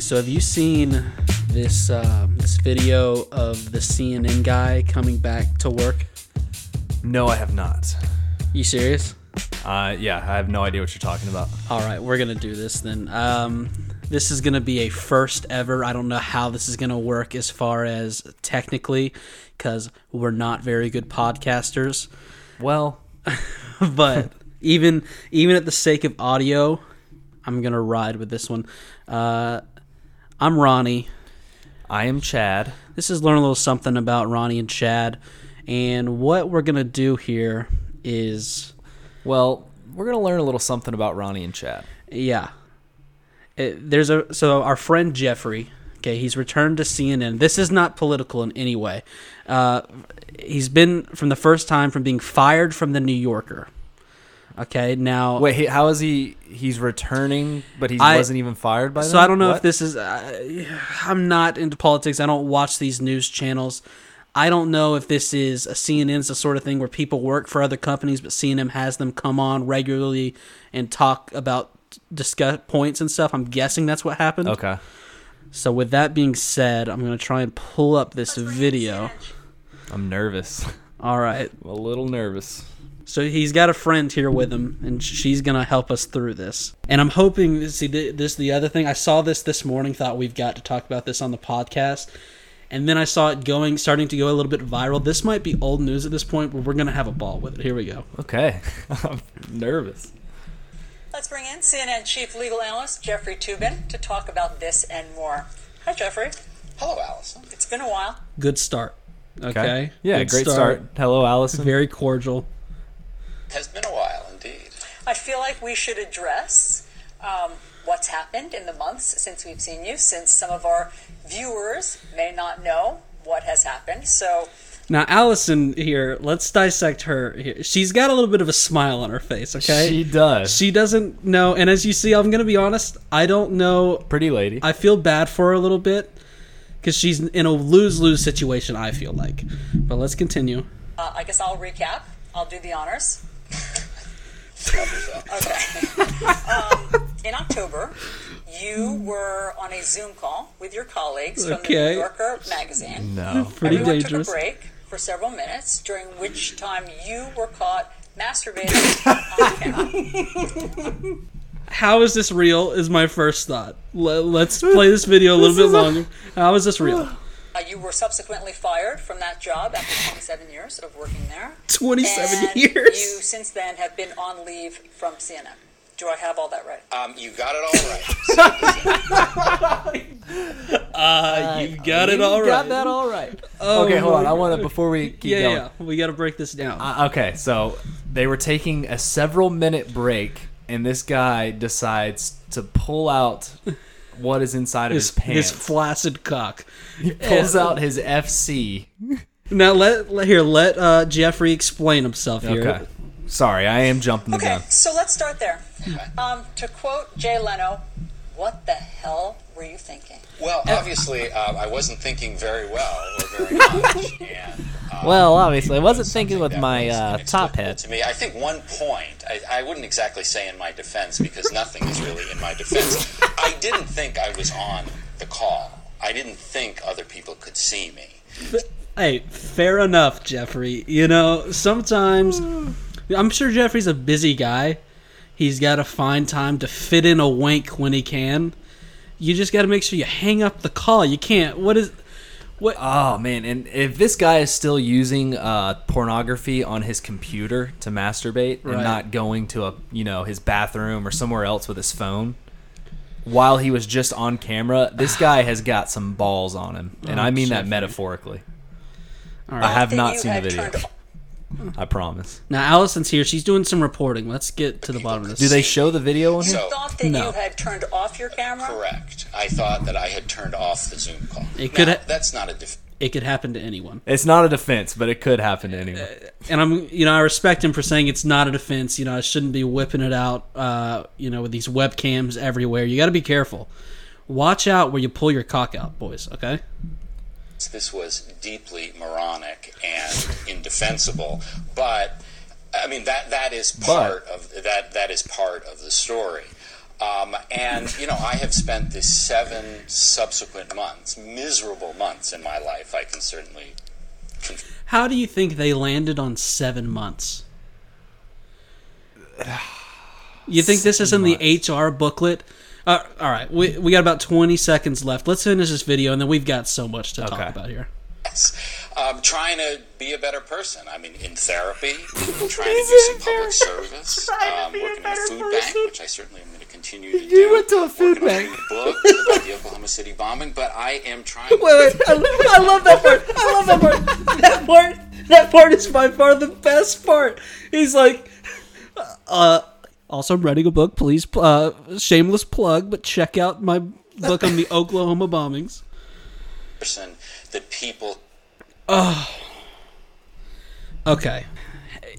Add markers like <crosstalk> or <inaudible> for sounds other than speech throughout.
So have you seen this uh, this video of the CNN guy coming back to work? No, I have not. You serious? Uh, yeah, I have no idea what you're talking about. All right, we're gonna do this then. Um, this is gonna be a first ever. I don't know how this is gonna work as far as technically, because we're not very good podcasters. Well, <laughs> but even even at the sake of audio, I'm gonna ride with this one. Uh, I'm Ronnie. I am Chaz. This is learn a little something about Ronnie and Chaz, and what we're gonna do here is Well, we're gonna learn a little something about Ronnie and Chaz. Yeah. It, there's a so our friend Jeffrey. Okay, he's returned to CNN. This is not political in any way. Uh, he's been from the first time from being fired from the New Yorker. Okay, now Wait, he, how is he? He's returning, but he I- wasn't even fired by them. So I don't know What? if this is. Uh, I'm not into politics. I don't watch these news channels. I don't know if this is a CNN's the sort of thing where people work for other companies, but CNN has them come on regularly and talk about discuss points and stuff. I'm guessing that's what happened. Okay. So with that being said, I'm gonna try and pull up this video. I'm nervous. All right. <laughs> I'm a little nervous. So he's got a friend here with him, and she's gonna help us through this. And I'm hoping. See, this the other thing. I saw this this morning. Thought we've got to talk about this on the podcast. And then I saw it going, starting to go a little bit viral. This might be old news at this point, but we're gonna have a ball with it. Here we go. Okay. <laughs> I'm nervous. Let's bring in CNN Chief Legal Analyst Jeffrey Toobin to talk about this and more. Hi, Jeffrey. Hello, Alisyn. It's been a while. Good start. Okay. Yeah, Good great start. Hello, Alisyn. Very cordial. Has been a while indeed. I feel like we should address um, what's happened in the months since we've seen you, since some of our viewers may not know what has happened. So, Now, Alisyn here, let's dissect her. Here. She's got a little bit of a smile on her face, okay? She does. She doesn't know, and as you see, I'm gonna be honest. I don't know. Pretty lady. I feel bad for her a little bit because she's in a lose lose situation. I feel like, but let's continue. uh, I guess I'll recap. I'll do the honors. Okay. um, in October, you were on a Zoom call with your colleagues from the New Yorker magazine. no. Pretty Everyone dangerous. took a break for several minutes, during which time you were caught masturbating <laughs> on camera. How is this real? Is my first thought. Let, let's play this video a little bit longer. How is this real? <sighs> <laughs> Uh, you were subsequently fired from that job after 27 years of working there. Twenty-seven and years. You, since then, have been on leave from CNN. Do I have all that right? Um, you got it all right. <laughs> <laughs> Uh, you got it all right. Got that all right. Oh okay, hold on. I want to before we keep Yeah, going. yeah. We got to break this down. Uh, okay, so they were taking a several minute break, and this guy decides to pull out <laughs> what is inside of his, his, his flaccid cock. he pulls out his FC. Now let, let here let uh, Jeffrey explain himself here. Okay. Sorry, I am jumping the Okay, gun. so let's start there. Um, to quote Jay Leno, what the hell were you thinking? Well, obviously, uh, I wasn't thinking very well or very <laughs> much. And, um, Well, obviously, I wasn't thinking with my uh, top hat. To me, I think one point, I, I wouldn't exactly say in my defense because nothing is really in my defense. I didn't think I was on the call. I didn't think other people could see me. Hey, fair enough, Jeffrey. You know, sometimes <sighs> I'm sure Jeffrey's a busy guy. He's got to find time to fit in a wink when he can. You just got to make sure you hang up the call. You can't. What is what? Oh man, and if this guy is still using uh, pornography on his computer to masturbate Right. and not going to a you know his bathroom or somewhere else with his phone while he was just on camera, this <sighs> guy has got some balls on him, and I mean that metaphorically. All I have not seen the video. turned- I promise. Now Alisyn's here. She's doing some reporting. Let's get to the bottom of this. Do they show the video on You here? So- thought that No. you had turned off your camera? Correct. I thought that I had turned off the Zoom call. It could Now, ha- that's not a def- It could happen to anyone. It's not a defense, but it could happen to anyone. and I'm, you know, I respect him for saying it's not a defense. You know, I shouldn't be whipping it out. Uh, you know, with these webcams everywhere, you got to be careful. Watch out where you pull your cock out, boys. Okay. This was deeply moronic and indefensible. But I mean that that is part of that that is part of the story. Um, and, you know, I have spent the seven subsequent months, miserable months in my life, I can certainly. How do you think they landed on seven months? <sighs> You think this is in the HR booklet? Uh, all right, we, we got about 20 seconds left. Let's finish this video, and then we've got so much to talk about here. Um, trying to be a better person. I mean, in therapy, <laughs> trying to do some public service, um, working at a food bank, which I certainly am going to continue to do. went to a food working bank. On a book about the Oklahoma City bombing, but I am trying. <laughs> Wait, wait, I, I love that part. I love that part. <laughs> That part, that part is by far the best part. He's like, uh, also I'm writing a book. Please, uh, shameless plug, but check out my book on the <laughs> Oklahoma bombings. person that people Oh. Okay,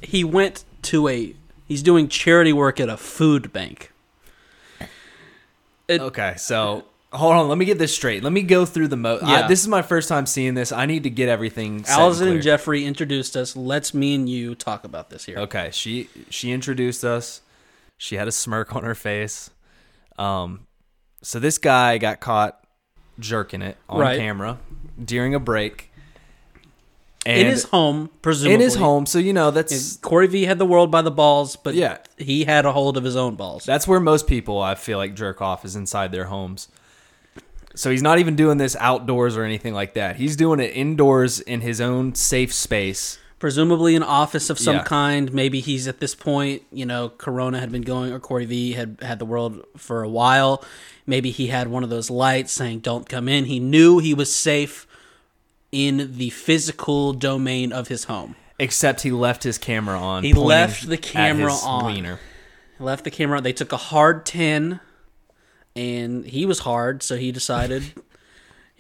he went to a. He's doing charity work at a food bank. Okay, so hold on. Let me get this straight. Let me go through the mo. I, Yeah. this is my first time seeing this. I need to get everything. set Alisyn clear. and Jeffrey introduced us. Let's me and you talk about this here. Okay, she she introduced us. She had a smirk on her face. Um, so this guy got caught jerking it on Right. camera during a break. And in his home, presumably. in his home, so you know that's Corey V had the world by the balls, but Yeah. he had a hold of his own balls. That's where most people I feel like jerk off is inside their homes. So he's not even doing this outdoors or anything like that. He's doing it indoors in his own safe space. Presumably an office of some Yeah. kind. Maybe he's at this point, you know, Corona had been going, or Corey V had had the world for a while. Maybe he had one of those lights saying "Don't come in." He knew he was safe in the physical domain of his home. Except he left his camera on. He left the camera on. wiener. He left the camera. They took a hard ten, and he was hard, so he decided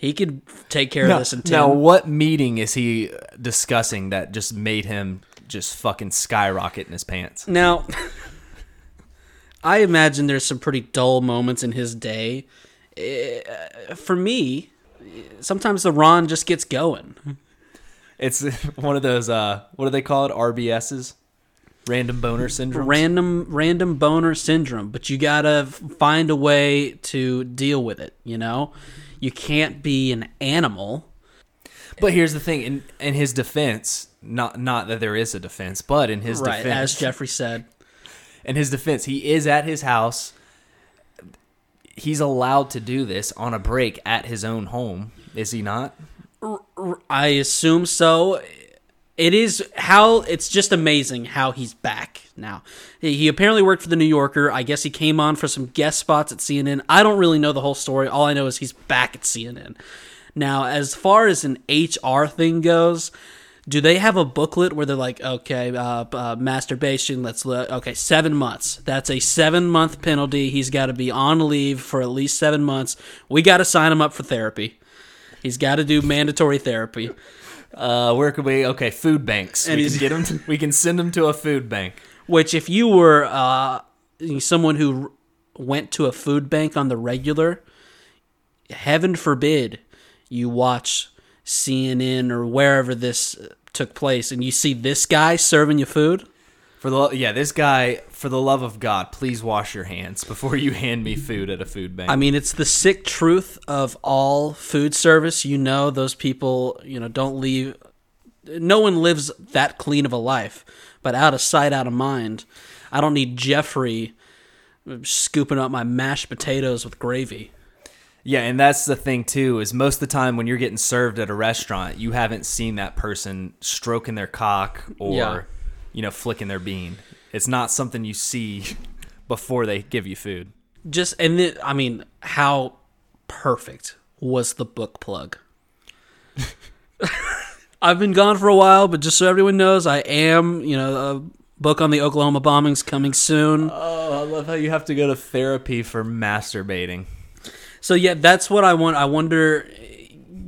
he could take care Now, of this in ten. now, what meeting is he discussing that just made him just fucking skyrocket in his pants? Now, <laughs> I imagine there's some pretty dull moments in his day. Eh, For me, sometimes the Ron just gets going. It's <laughs> one of those. Uh, what do they call it? RBSs, random boner syndrome. Random, random boner syndrome, but you gotta find a way to deal with it. You know, you can't be an animal. But here's the thing: in in his defense, not not that there is a defense, but in his right, defense, as Jeffrey said. in his defense, he is at his house. He's allowed to do this on a break at his own home, is he not? I assume so. It is how it's just amazing how he's back now. He apparently worked for the New Yorker. I guess he came on for some guest spots at CNN. I don't really know the whole story. All I know is he's back at CNN. Now, as far as an HR thing goes, do they have a booklet where they're like, okay, uh, uh, masturbation, let's look, okay, seven months. That's a seven month penalty. He's got to be on leave for at least seven months. We got to sign him up for therapy. He's got to do mandatory therapy. Uh, where could we? Okay, food banks. And we can get them. To, we can send them to a food bank. Which, if you were uh, someone who went to a food bank on the regular, heaven forbid you watch CNN or wherever this took place and you see this guy serving you food. For the yeah, this guy. For the love of God, please wash your hands before you hand me food at a food bank. I mean, it's the sick truth of all food service. You know, those people, you know, don't leave. No one lives that clean of a life, but out of sight, out of mind. I don't need Jeffrey scooping up my mashed potatoes with gravy. Yeah, and that's the thing too. Is most of the time when you're getting served at a restaurant, you haven't seen that person stroking their cock or Yeah. You know flicking their bean. It's not something you see before they give you food. Just and then, I mean, how perfect was the book plug? <laughs> I've been gone for a while, but just so everyone knows, I am, you know, a book on the Oklahoma bombings coming soon. Oh, I love how you have to go to therapy for masturbating. So yeah, that's what I want. I wonder,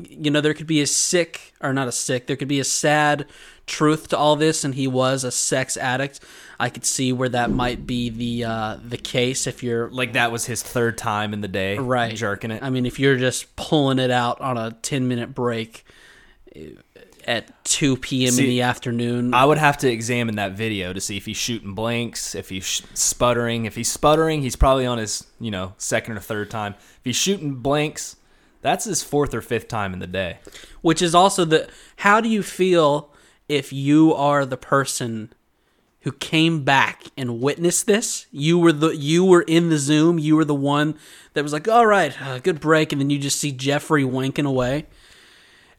you know, there could be a sick or not a sick. There could be a sad truth to all this, and he was a sex addict. I could see where that might be the uh, the case if you're Like that was his third time in the day, right Jerking it. I mean, if you're just pulling it out on a ten minute break, at 2 p.m. in the afternoon. I would have to examine that video to see if he's shooting blanks, if he's sh- sputtering. If he's sputtering, he's probably on his, you know, second or third time. If he's shooting blanks, that's his fourth or fifth time in the day. which is also the how do you feel if you are the person who came back and witnessed this you were the you were in the zoom you were the one that was like all right uh, good break and then you just see jeffrey wanking away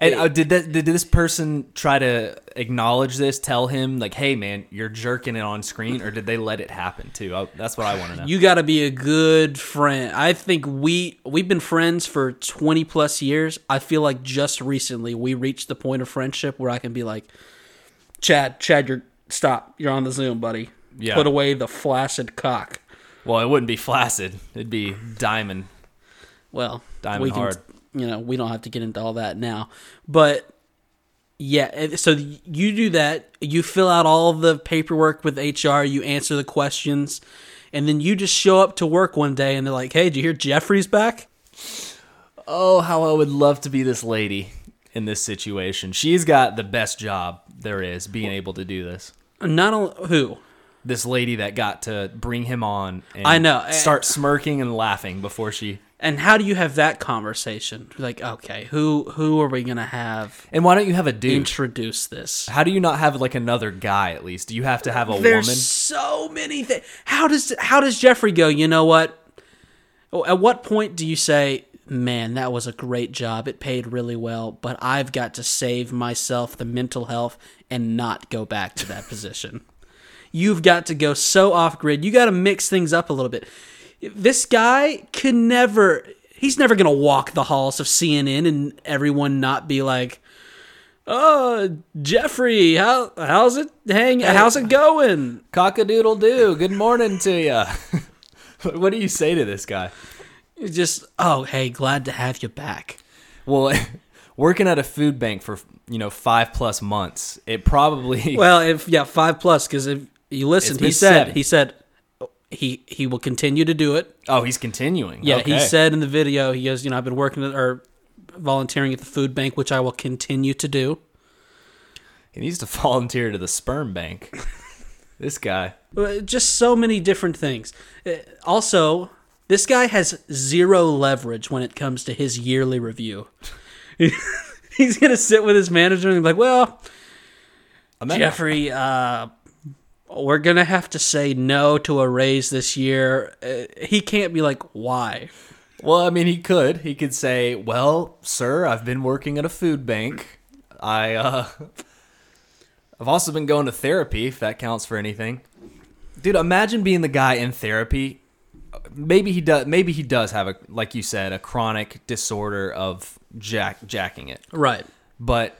And uh, did that? Did this person try to acknowledge this? Tell him like, "Hey, man, you're jerking it on screen," or did they let it happen too? I, that's what I want to know. you got to be a good friend i think we we've been friends for 20 plus years i feel like just recently we reached the point of friendship where i can be like chaz chaz you're stop you're on the zoom buddy Yeah. put away the flaccid cock well, it wouldn't be flaccid; it'd be diamond. Well, Diamond we can, hard. you know, we don't have to get into all that now, but yeah. So you do that. You fill out all the paperwork with HR. You answer the questions, and then you just show up to work one day, and they're like, "Hey, did you hear Jeffrey's back?" Oh, how I would love to be this lady in this situation. She's got the best job there is, being able to do this. Not only who. This lady that got to bring him on. And I know. Start smirking and laughing before she. And how do you have that conversation? Like, okay, who who are we gonna have And why don't you have a dude? introduce this? How do you not have like another guy at least? Do you have to have a There's woman? so many things. How does how does Jeffrey go? You know what? At what point do you say, "Man, that was a great job. It paid really well, but I've got to save myself the mental health and not go back to that <laughs> position." You've got to go so off grid. You got to mix things up a little bit. This guy could never. He's never gonna walk the halls of CNN and everyone not be like, "Oh, Jeffrey, how how's it hang? How's it going?" Cockadoodle doo. Good morning to you. <laughs> what do you say to this guy? It's just oh hey glad to have you back Well, <laughs> working at a food bank for you know five plus months, it probably <laughs> well if yeah five plus because if you listened he said seven. he said he he will continue to do it oh he's continuing. yeah he said in the video he goes you know i've been working at, or volunteering at the food bank which i will continue to do he needs to <laughs> volunteer to the sperm bank. this guy. Just so many different things Uh, also this guy has zero leverage when it comes to his yearly review <laughs> he's gonna sit with his manager and be like well Jeffrey, uh, we're gonna have to say no to a raise this year. Uh, he can't be like, why? Well, I mean, he could. He could say, "Well, sir, I've been working at a food bank. I, uh, <laughs> I've also been going to therapy, if that counts for anything." Dude, imagine being the guy in therapy. Maybe he does. Maybe he does have a, like you said, a chronic disorder of jack jacking it. Right. But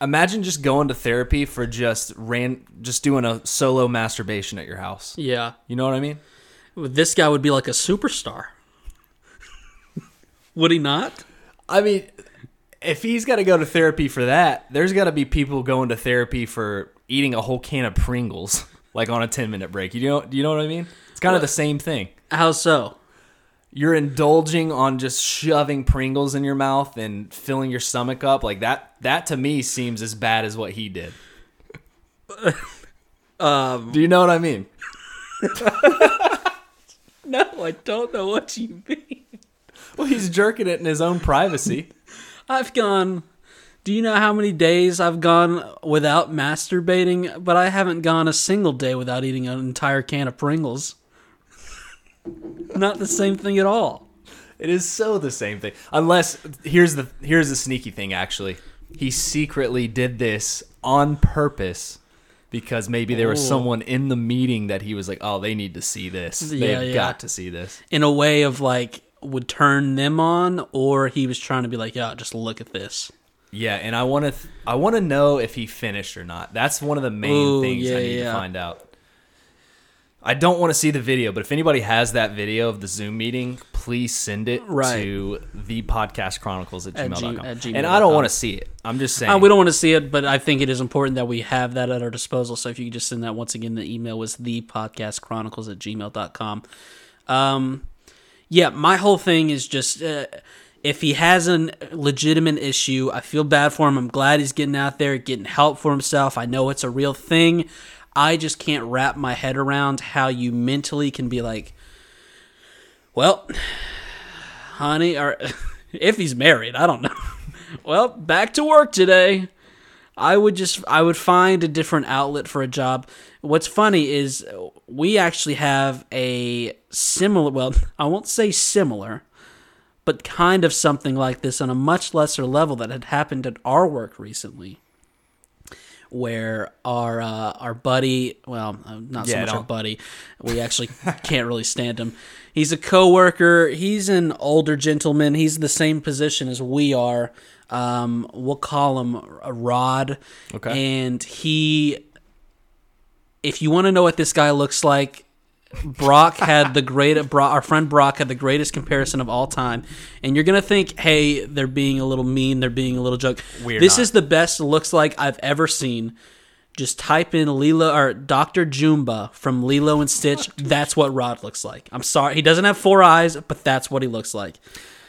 imagine just going to therapy for just ran, just doing a solo masturbation at your house. Yeah. You know what I mean? This guy would be like a superstar. <laughs> would he not? I mean, if he's got to go to therapy for that, there's got to be people going to therapy for eating a whole can of Pringles, <laughs> like on a 10 minute break. You know, do you know what I mean? It's kind of the same thing. How so? You're indulging on just shoving Pringles in your mouth and filling your stomach up like that. That to me seems as bad as what he did. <laughs> Um, Do you know what I mean? <laughs> no, I don't know what you mean. Well, he's jerking it in his own privacy. <laughs> I've gone. Do you know how many days I've gone without masturbating? But I haven't gone a single day without eating an entire can of Pringles. Not the same thing at all. It is so the same thing. Unless here's the here's the sneaky thing actually. He secretly did this on purpose because maybe there was Oh. someone in the meeting that he was like, "Oh, they need to see this. Yeah, They've yeah. got to see this." in a way of like would turn them on or he was trying to be like yeah just look at this Yeah, and I want to th- I want to know if he finished or not. That's one of the main Ooh, things yeah, I need to find out. I don't want to see the video, but if anybody has that video of the Zoom meeting, please send it Right. to the podcast chronicles at At gmail.com. at and I don't want to see it. I'm just saying. uh, we don't want to see it but i think it is important that we have that at our disposal so if you could just send that once again the email was the podcast chronicles at gmail.com um yeah my whole thing is just uh, if he has a legitimate issue, I feel bad for him. I'm glad he's getting out there, getting help for himself. I know it's a real thing. I just can't wrap my head around how you mentally can be like, well, honey, or <laughs> if he's married, I don't know. <laughs> well, back to work today. I would just I would find a different outlet for a job. What's funny is we actually have a similar well, <laughs> I won't say similar, but kind of something like this on a much lesser level that had happened at our work recently. Where our uh, our buddy, well, uh, not so Yeah, much our buddy, we actually <laughs> can't really stand him. He's a coworker. He's an older gentleman. He's the same position as we are. Um, we'll call him Rod. Okay. And he, if you want to know what this guy looks like, Brock had the great. Brock, our friend Brock had the greatest comparison of all time. And you're gonna think, hey, they're being a little mean. They're being a little joke. We're this not. is the best looks like I've ever seen. Just type in Lilo or Doctor Jumba from Lilo and Stitch. That's what Rod looks like. I'm sorry, he doesn't have four eyes, but that's what he looks like.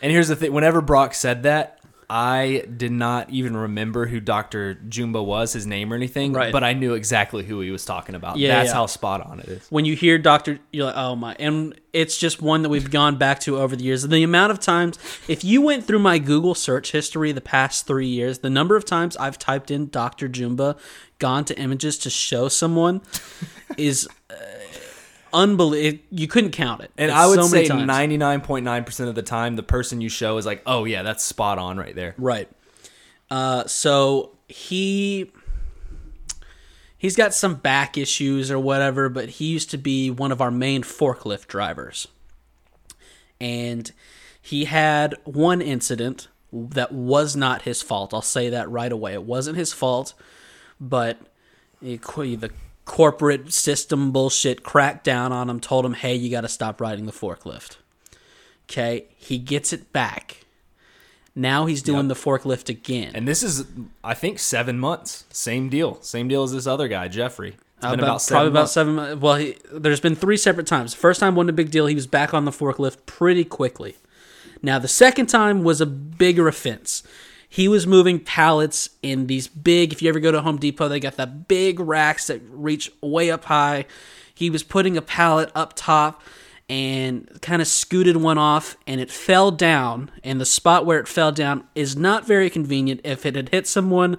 And here's the thing: whenever Brock said that, I did not even remember who Doctor Jumba was, his name or anything. Right. But I knew exactly who he was talking about. Yeah, That's yeah. how spot on it is. when you hear Doctor, you're like, oh my, and it's just one that we've gone back to over the years. The amount of times, if you went through my Google search history the past three years, the number of times I've typed in Doctor Jumba, gone to images to show someone, is uh, unbelievable. You couldn't count it. And It's I would so say ninety nine point nine percent of the time, the person you show is like, "Oh yeah, that's spot on right there." Right. Uh, so he he's got some back issues or whatever, but he used to be one of our main forklift drivers. And he had one incident that was not his fault. I'll say that right away. It wasn't his fault, but the the corporate system bullshit cracked down on him, told him, "Hey, you got to stop riding the forklift." Okay, he gets it back. Now he's doing the forklift again. And this is, I think, seven months. Same deal. Same deal as this other guy, Jeffrey. It's been about, about, seven probably about months. seven. Well, he, there's been three separate times. First time wasn't a big deal. He was back on the forklift pretty quickly. Now the second time was a bigger offense. He was moving pallets in these big. If you ever go to Home Depot, they got that big racks that reach way up high. He was putting a pallet up top and kind of scooted one off, and it fell down. And the spot where it fell down is not very convenient. If it had hit someone,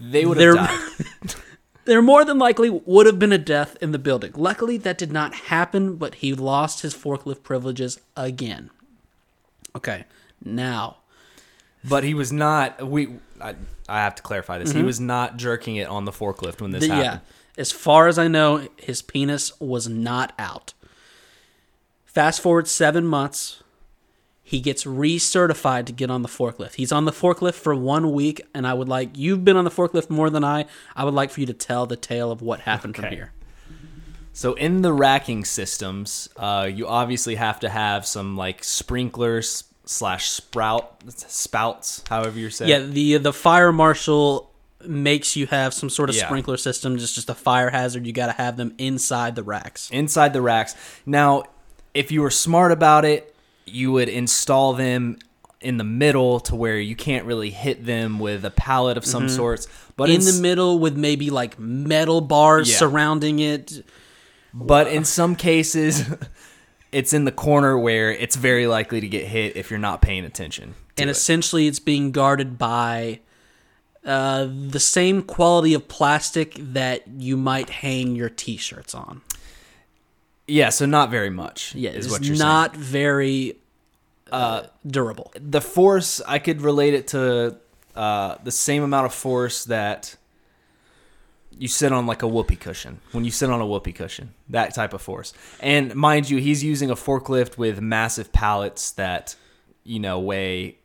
They would have died. <laughs> there more than likely would have been a death in the building. Luckily, that did not happen, but he lost his forklift privileges again. Okay, now, But he was not. We. I, I have to clarify this. He was not jerking it on the forklift when this Mm-hmm. the- happened. yeah, as far as I know, his penis was not out. Fast forward seven months, he gets recertified to get on the forklift. He's on the forklift for one week, and I would like you've been on the forklift more than I. I would like for you to tell the tale of what happened from here. So in the racking systems, uh, you obviously have to have some like sprinklers slash sprout spouts, however you're saying. Yeah, the the fire marshal makes you have some sort of Yeah. sprinkler system. Just just a fire hazard. You got to have them inside the racks. inside the racks. Now, if you were smart about it, you would install them in the middle to where you can't really hit them with a pallet of some sorts. But Mm-hmm. in the middle with maybe like metal bars Yeah. surrounding it. but in some cases, <laughs> it's in the corner where it's very likely to get hit if you're not paying attention. and it. essentially it's being guarded by uh, the same quality of plastic that you might hang your t-shirts on. yeah, so not very much. Yeah, is it's what you're not very uh, durable. The force, I could relate it to uh, the same amount of force that you sit on like a whoopee cushion when you sit on a whoopee cushion that type of force and mind you he's using a forklift with massive pallets that you know weigh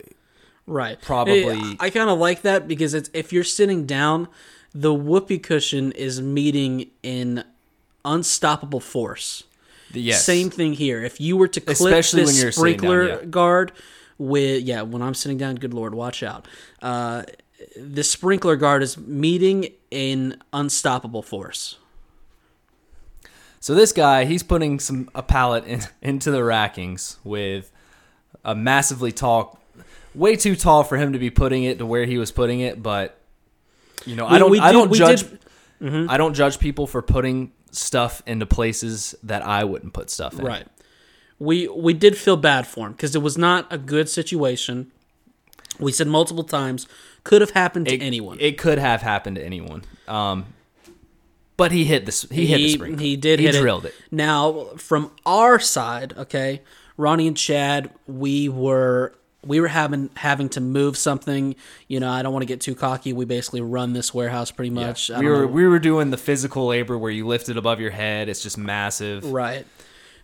Right. Probably- I, I kind of like that because it's if you're sitting down, the whoopee cushion is meeting in unstoppable force. yes Same thing here. If you were to clip Especially this sitting down, sprinkler yeah. guard with yeah, when I'm sitting down, good lord, watch out. Uh, the sprinkler guard is meeting in unstoppable force. so this guy he's putting some a pallet in, <laughs> into the rackings with a massively tall way too tall for him to be putting it to where he was putting it. But you know, I don't. we I don't judge. did- Mm-hmm. I don't judge people for putting stuff into places that I wouldn't put stuff in. Right. We we did feel bad for him because it was not a good situation. We said multiple times could have happened to It, anyone. It could have happened to anyone. Um, but he hit this. He, hit the spring. He did He hit drilled it. Now, from our side, okay, Ronnie and Chaz, we were we were having having to move something. You know, I don't want to get too cocky. We basically run this warehouse pretty much. I We were know- we were doing the physical labor where you lift it above your head. It's just massive. right.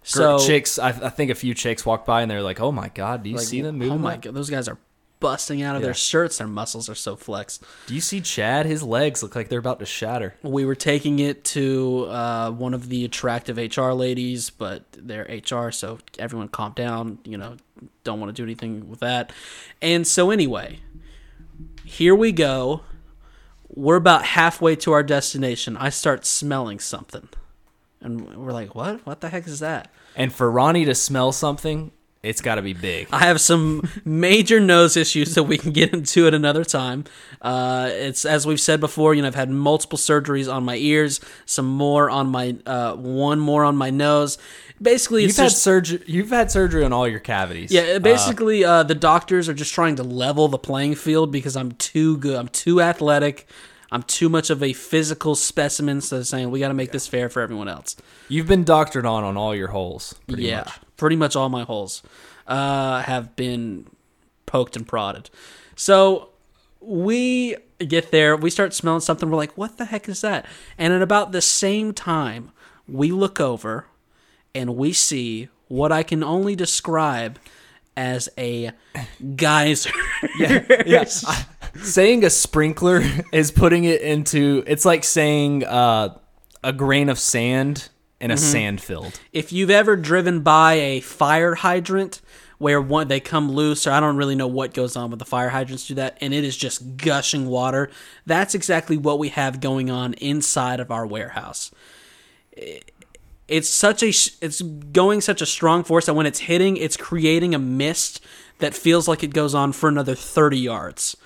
So So chicks, I, I think a few chicks walked by and they're like, "Oh my god, do you like, see them moving? Oh my god, those guys are busting out of Yeah. their shirts. Their muscles are so flexed. Do you see Chaz? His legs look like they're about to shatter." we were taking it to uh, one of the attractive HR ladies, but they're HR, so everyone calm down. You know, don't want to do anything with that. And so, anyway, here we go. We're about halfway to our destination. I start smelling something. And we're like, what? What the heck is that? And for Ronnie to smell something, it's got to be big. I have some major nose issues that we can get into at another time. Uh, it's as we've said before. You know, I've had multiple surgeries on my ears, some more on my, uh, one more on my nose. Basically, You've it's had just surgery. You've had surgery on all your cavities. yeah. Basically, uh, the doctors are just trying to level the playing field because I'm too good. I'm too athletic. I'm too much of a physical specimen. So they're saying we got to make this fair for everyone else. you've been doctored on on all your holes. Pretty yeah, much. Pretty much all my holes uh, have been poked and prodded. So we get there, we start smelling something. We're like, "What the heck is that?" And at about the same time, we look over and we see what I can only describe as a geyser. <laughs> Yeah. <laughs> saying a sprinkler <laughs> is putting it into. It's like saying uh, a grain of sand in a sand filled. if you've ever driven by a fire hydrant where one they come loose or I don't really know what goes on with the fire hydrants do that and it is just gushing water that's exactly what we have going on inside of our warehouse. It's such a it's going such a strong force that when it's hitting it's creating a mist that feels like it goes on for another 30 yards.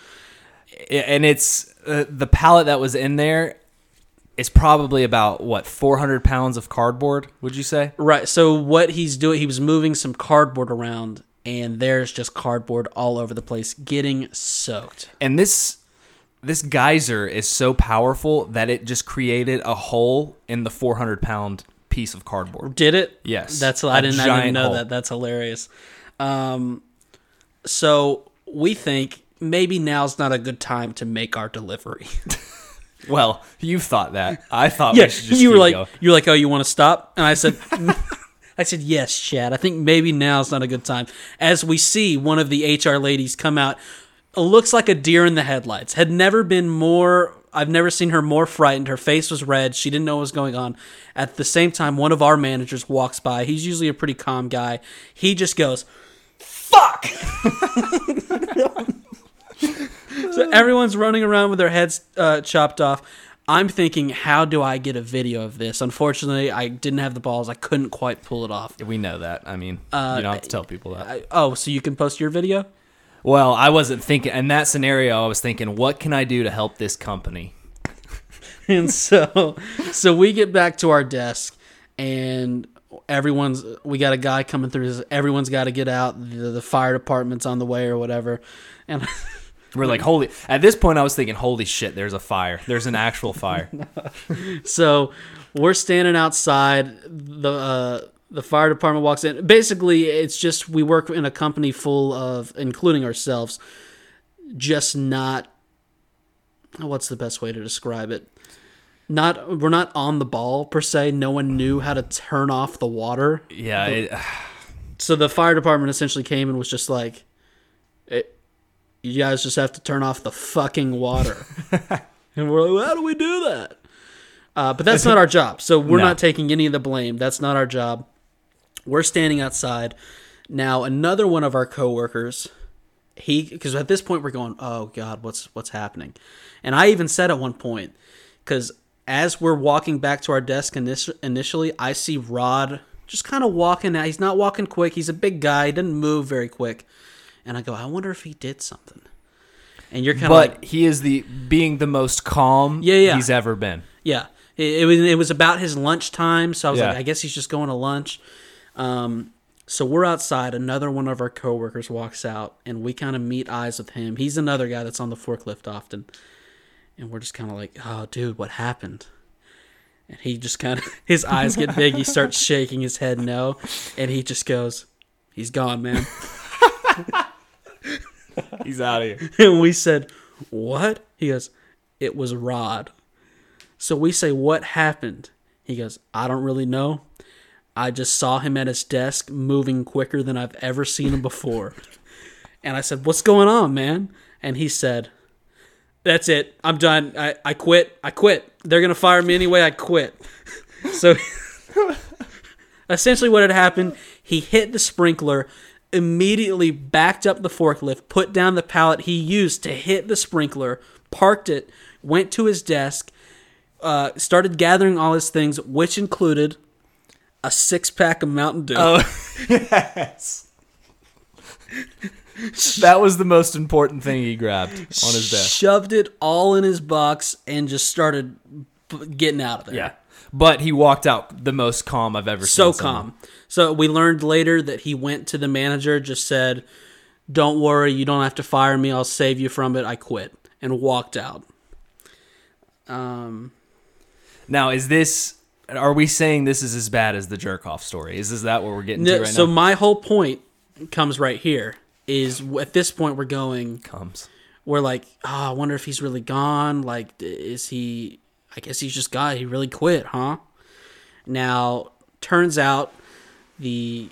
And it's uh, the pallet that was in there is probably about what 400 pounds of cardboard would you say Right. So what he's doing, he was moving some cardboard around, and there's just cardboard all over the place, getting soaked. and this this geyser is so powerful that it just created a hole in the 400 pound piece of cardboard Did it? Yes. That's I didn't, I didn't know hole. that. That's hilarious. Um, so we think maybe now's not a good time to make our delivery. <laughs> well you thought that i thought yeah, we should you were like, going. you're like, oh, you want to stop? And I said. <laughs> I said, yes, Chaz. I think maybe now's not a good time. As we see one of the HR ladies come out, looks like a deer in the headlights. Had never been more, I've never seen her more frightened. Her face was red. She didn't know what was going on. At the same time, one of our managers walks by. He's usually a pretty calm guy. He just goes, fuck! <laughs> so everyone's running around with their heads uh, chopped off. I'm thinking, how do I get a video of this? Unfortunately, I didn't have the balls. I couldn't quite pull it off. we know that i mean you don't have to tell people that I, oh, so you can post your video? Well, I wasn't thinking in that scenario. I was thinking, what can I do to help this company? <laughs> and so so we get back to our desk and everyone's we got a guy coming through everyone's got to get out the, the fire department's on the way or whatever and <laughs> We're like, holy. At this point, I was thinking, holy shit, there's a fire. There's an actual fire. <laughs> so we're standing outside the uh the fire department walks in basically it's just we work in a company full of including ourselves just not what's the best way to describe it not we're not on the ball per se no one knew how to turn off the water Yeah, it, <sighs> so the fire department essentially came and was just like it, you guys just have to turn off the fucking water. <laughs> And we're like well, how do we do that? Uh, but that's not our job. So we're No. not taking any of the blame. That's not our job. We're standing outside. Now another one of our coworkers he because at this point we're going oh god what's what's happening? And i even said at one point because as we're walking back to our desk init- initially i see rod just kind of walking out. He's not walking quick. He's a big guy. He doesn't move very quick And I go, I wonder if he did something. And you're kind of But like, he is the being the most calm Yeah, yeah. he's ever been. yeah. It, it was it was about his lunchtime, so I was Yeah. like, I guess he's just going to lunch. Um, so we're outside. Another one of our coworkers walks out, and we kind of meet eyes with him. He's another guy that's on the forklift often, and we're just kind of like, "Oh, dude, what happened?" And he just kind of <laughs> his eyes get big. He starts shaking his head no, and he just goes, "He's gone, man." <laughs> <laughs> He's out of here. <laughs> and we said, "What?" He goes, "It was Rod." So we say, "What happened?" He goes, "I don't really know. I just saw him at his desk moving quicker than I've ever seen him before." <laughs> and I said, "What's going on, man?" And he said, "That's it. I'm done. I, I quit. I quit. They're gonna fire me anyway. I quit." so essentially what had happened he hit the sprinkler immediately backed up the forklift put down the pallet he used to hit the sprinkler parked it went to his desk uh, started gathering all his things which included a six-pack of mountain dew Oh, <laughs> yes. that was the most important thing he grabbed on his desk. shoved it all in his box and just started b- getting out of there Yeah. But he walked out the most calm I've ever so seen. So calm. So we learned later that he went to the manager, just said, "Don't worry, you don't have to fire me. I'll save you from it. I quit," and walked out. Um, Now, is this? Are we saying this is as bad as the jerk off story? Is, is that what we're getting no- to right so now? So my whole point comes right here. Is at this point we're going, Comes. we're like, oh, I wonder if he's really gone. Like, is he? I guess he's just gone. He really quit, huh? Now, turns out the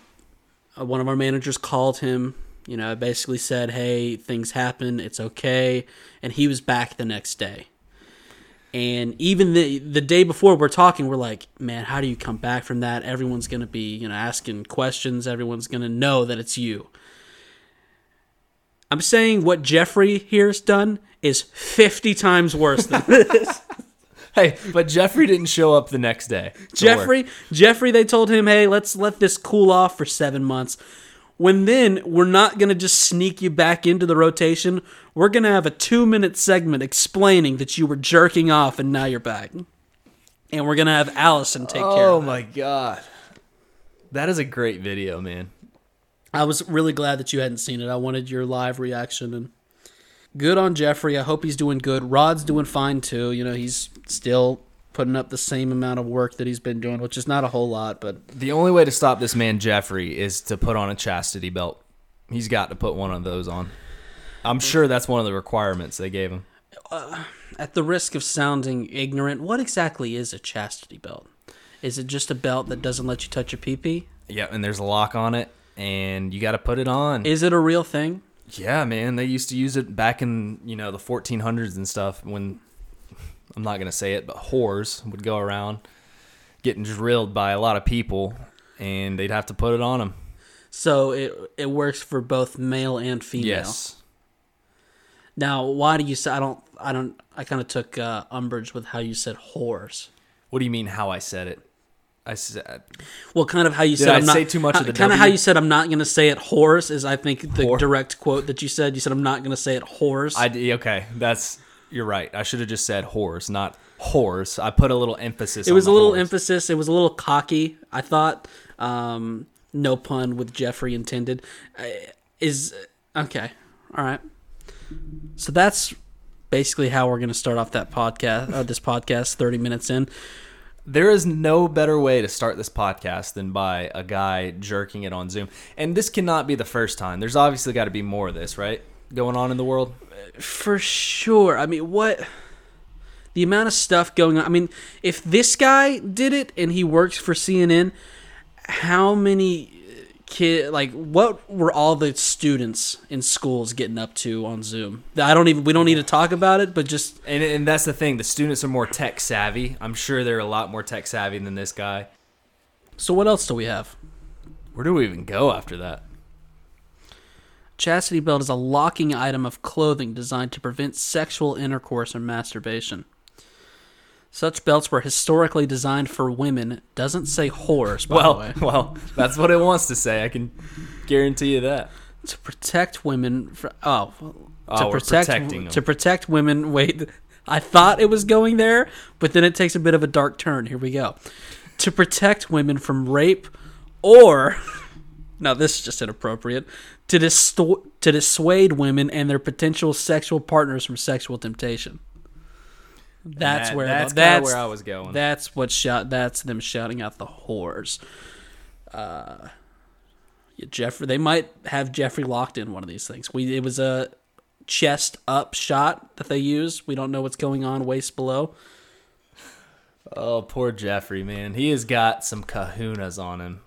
uh, one of our managers called him. You know, basically said, "Hey, things happen. It's okay," and he was back the next day. And even the the day before we're talking, we're like, "Man, how do you come back from that? Everyone's gonna be, you know, asking questions. Everyone's gonna know that it's you." I'm saying what Jeffrey here's done is 50 times worse than <laughs> this. Hey, but Jeffrey didn't show up the next day. to work. Jeffrey, Jeffrey, they told him, "Hey, let's let this cool off for 7 months." When then we're not going to just sneak you back into the rotation. We're going to have a 2-minute segment explaining that you were jerking off and now you're back. And we're going to have Alisyn take care Oh of it. Oh my god, that is a great video, man. I was really glad that you hadn't seen it. I wanted your live reaction and good on Jeffrey. I hope he's doing good. Rod's doing fine too. You know, he's still putting up the same amount of work that he's been doing, which is not a whole lot, but The only way to stop this man Jeffrey is to put on a chastity belt. He's got to put one of those on. I'm sure that's one of the requirements they gave him. Uh, at the risk of sounding ignorant, what exactly is a chastity belt? Is it just a belt that doesn't let you touch your pee-pee? Yeah, and there's a lock on it, and you got to put it on. Is it a real thing? yeah, man, they used to use it back in you know the 1400s and stuff. When I'm not gonna say it, but whores would go around getting drilled by a lot of people, and they'd have to put it on them. So it it works for both male and female. Yes. Now, why do you say I don't I don't I kind of took uh, umbrage with how you said whores. What do you mean? How I said it? I said Well, kind of how you Did said I I'm not say too much of the kind of how you said I'm not going to say it whores is I think the Whore. direct quote that you said. You said I'm not going to say it whores. I okay. That's you're right. I should have just said whores, not whores. I put a little emphasis. it was a little whores. emphasis. It was a little cocky. I thought. Um, no pun with Jeffrey intended. Uh, is okay. All right. So that's basically how we're going to start off that podcast. Uh, this podcast, thirty minutes in. There is no better way to start this podcast than by a guy jerking it on Zoom. And this cannot be the first time. There's obviously got to be more of this, right? Going on in the world. For sure. I mean, what the amount of stuff going on. I mean, if this guy did it and he works for CNN, how many kid like what were all the students in schools getting up to on Zoom? I don't even we don't need to talk about it, but just And and that's the thing. The students are more tech savvy. I'm sure they're a lot more tech savvy than this guy. so what else do we have? Where do we even go after that? Chastity belt is a locking item of clothing designed to prevent sexual intercourse or masturbation. Such belts were historically designed for women. Doesn't say whores, by the Well, way. <laughs> well, that's what it wants to say. I can guarantee you that. to protect women from oh, Oh, to protect protecting them. to protect women. Wait, I thought it was going there, but then it takes a bit of a dark turn. Here we go. To protect women from rape or <laughs> now this is just inappropriate to disto- to dissuade women and their potential sexual partners from sexual temptation. That's That- where that's that's where I was going. That's what shot. That's them shouting out the whores. Uh, yeah, Jeffrey. They might have Jeffrey locked in one of these things. We it was a chest up shot that they used. We don't know what's going on waist below. Oh, poor Jeffrey, man. He has got some kahunas on him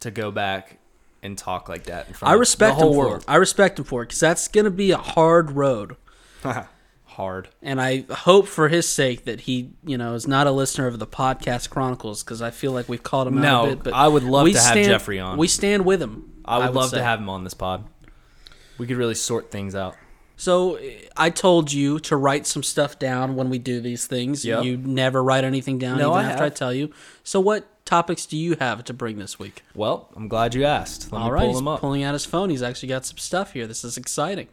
to go back and talk like that in front I of respect the whole him for it. I respect him for it because that's gonna be a hard road. <laughs> Hard. And I hope for his sake that he, you know, is not a listener of the podcast chronicles because I feel like we've called him No, out a bit. But I would love we to have stand- Jeffrey on. We stand with him. I would, love say. to have him on this pod. We could really sort things out. So I told you to write some stuff down when we do these things. Yep. You never write anything down No, even I after I have. tell you. So what topics do you have to bring this week? Well, I'm glad you asked. Let All me right, pull he's them up. pulling out his phone. He's actually got some stuff here. This is exciting.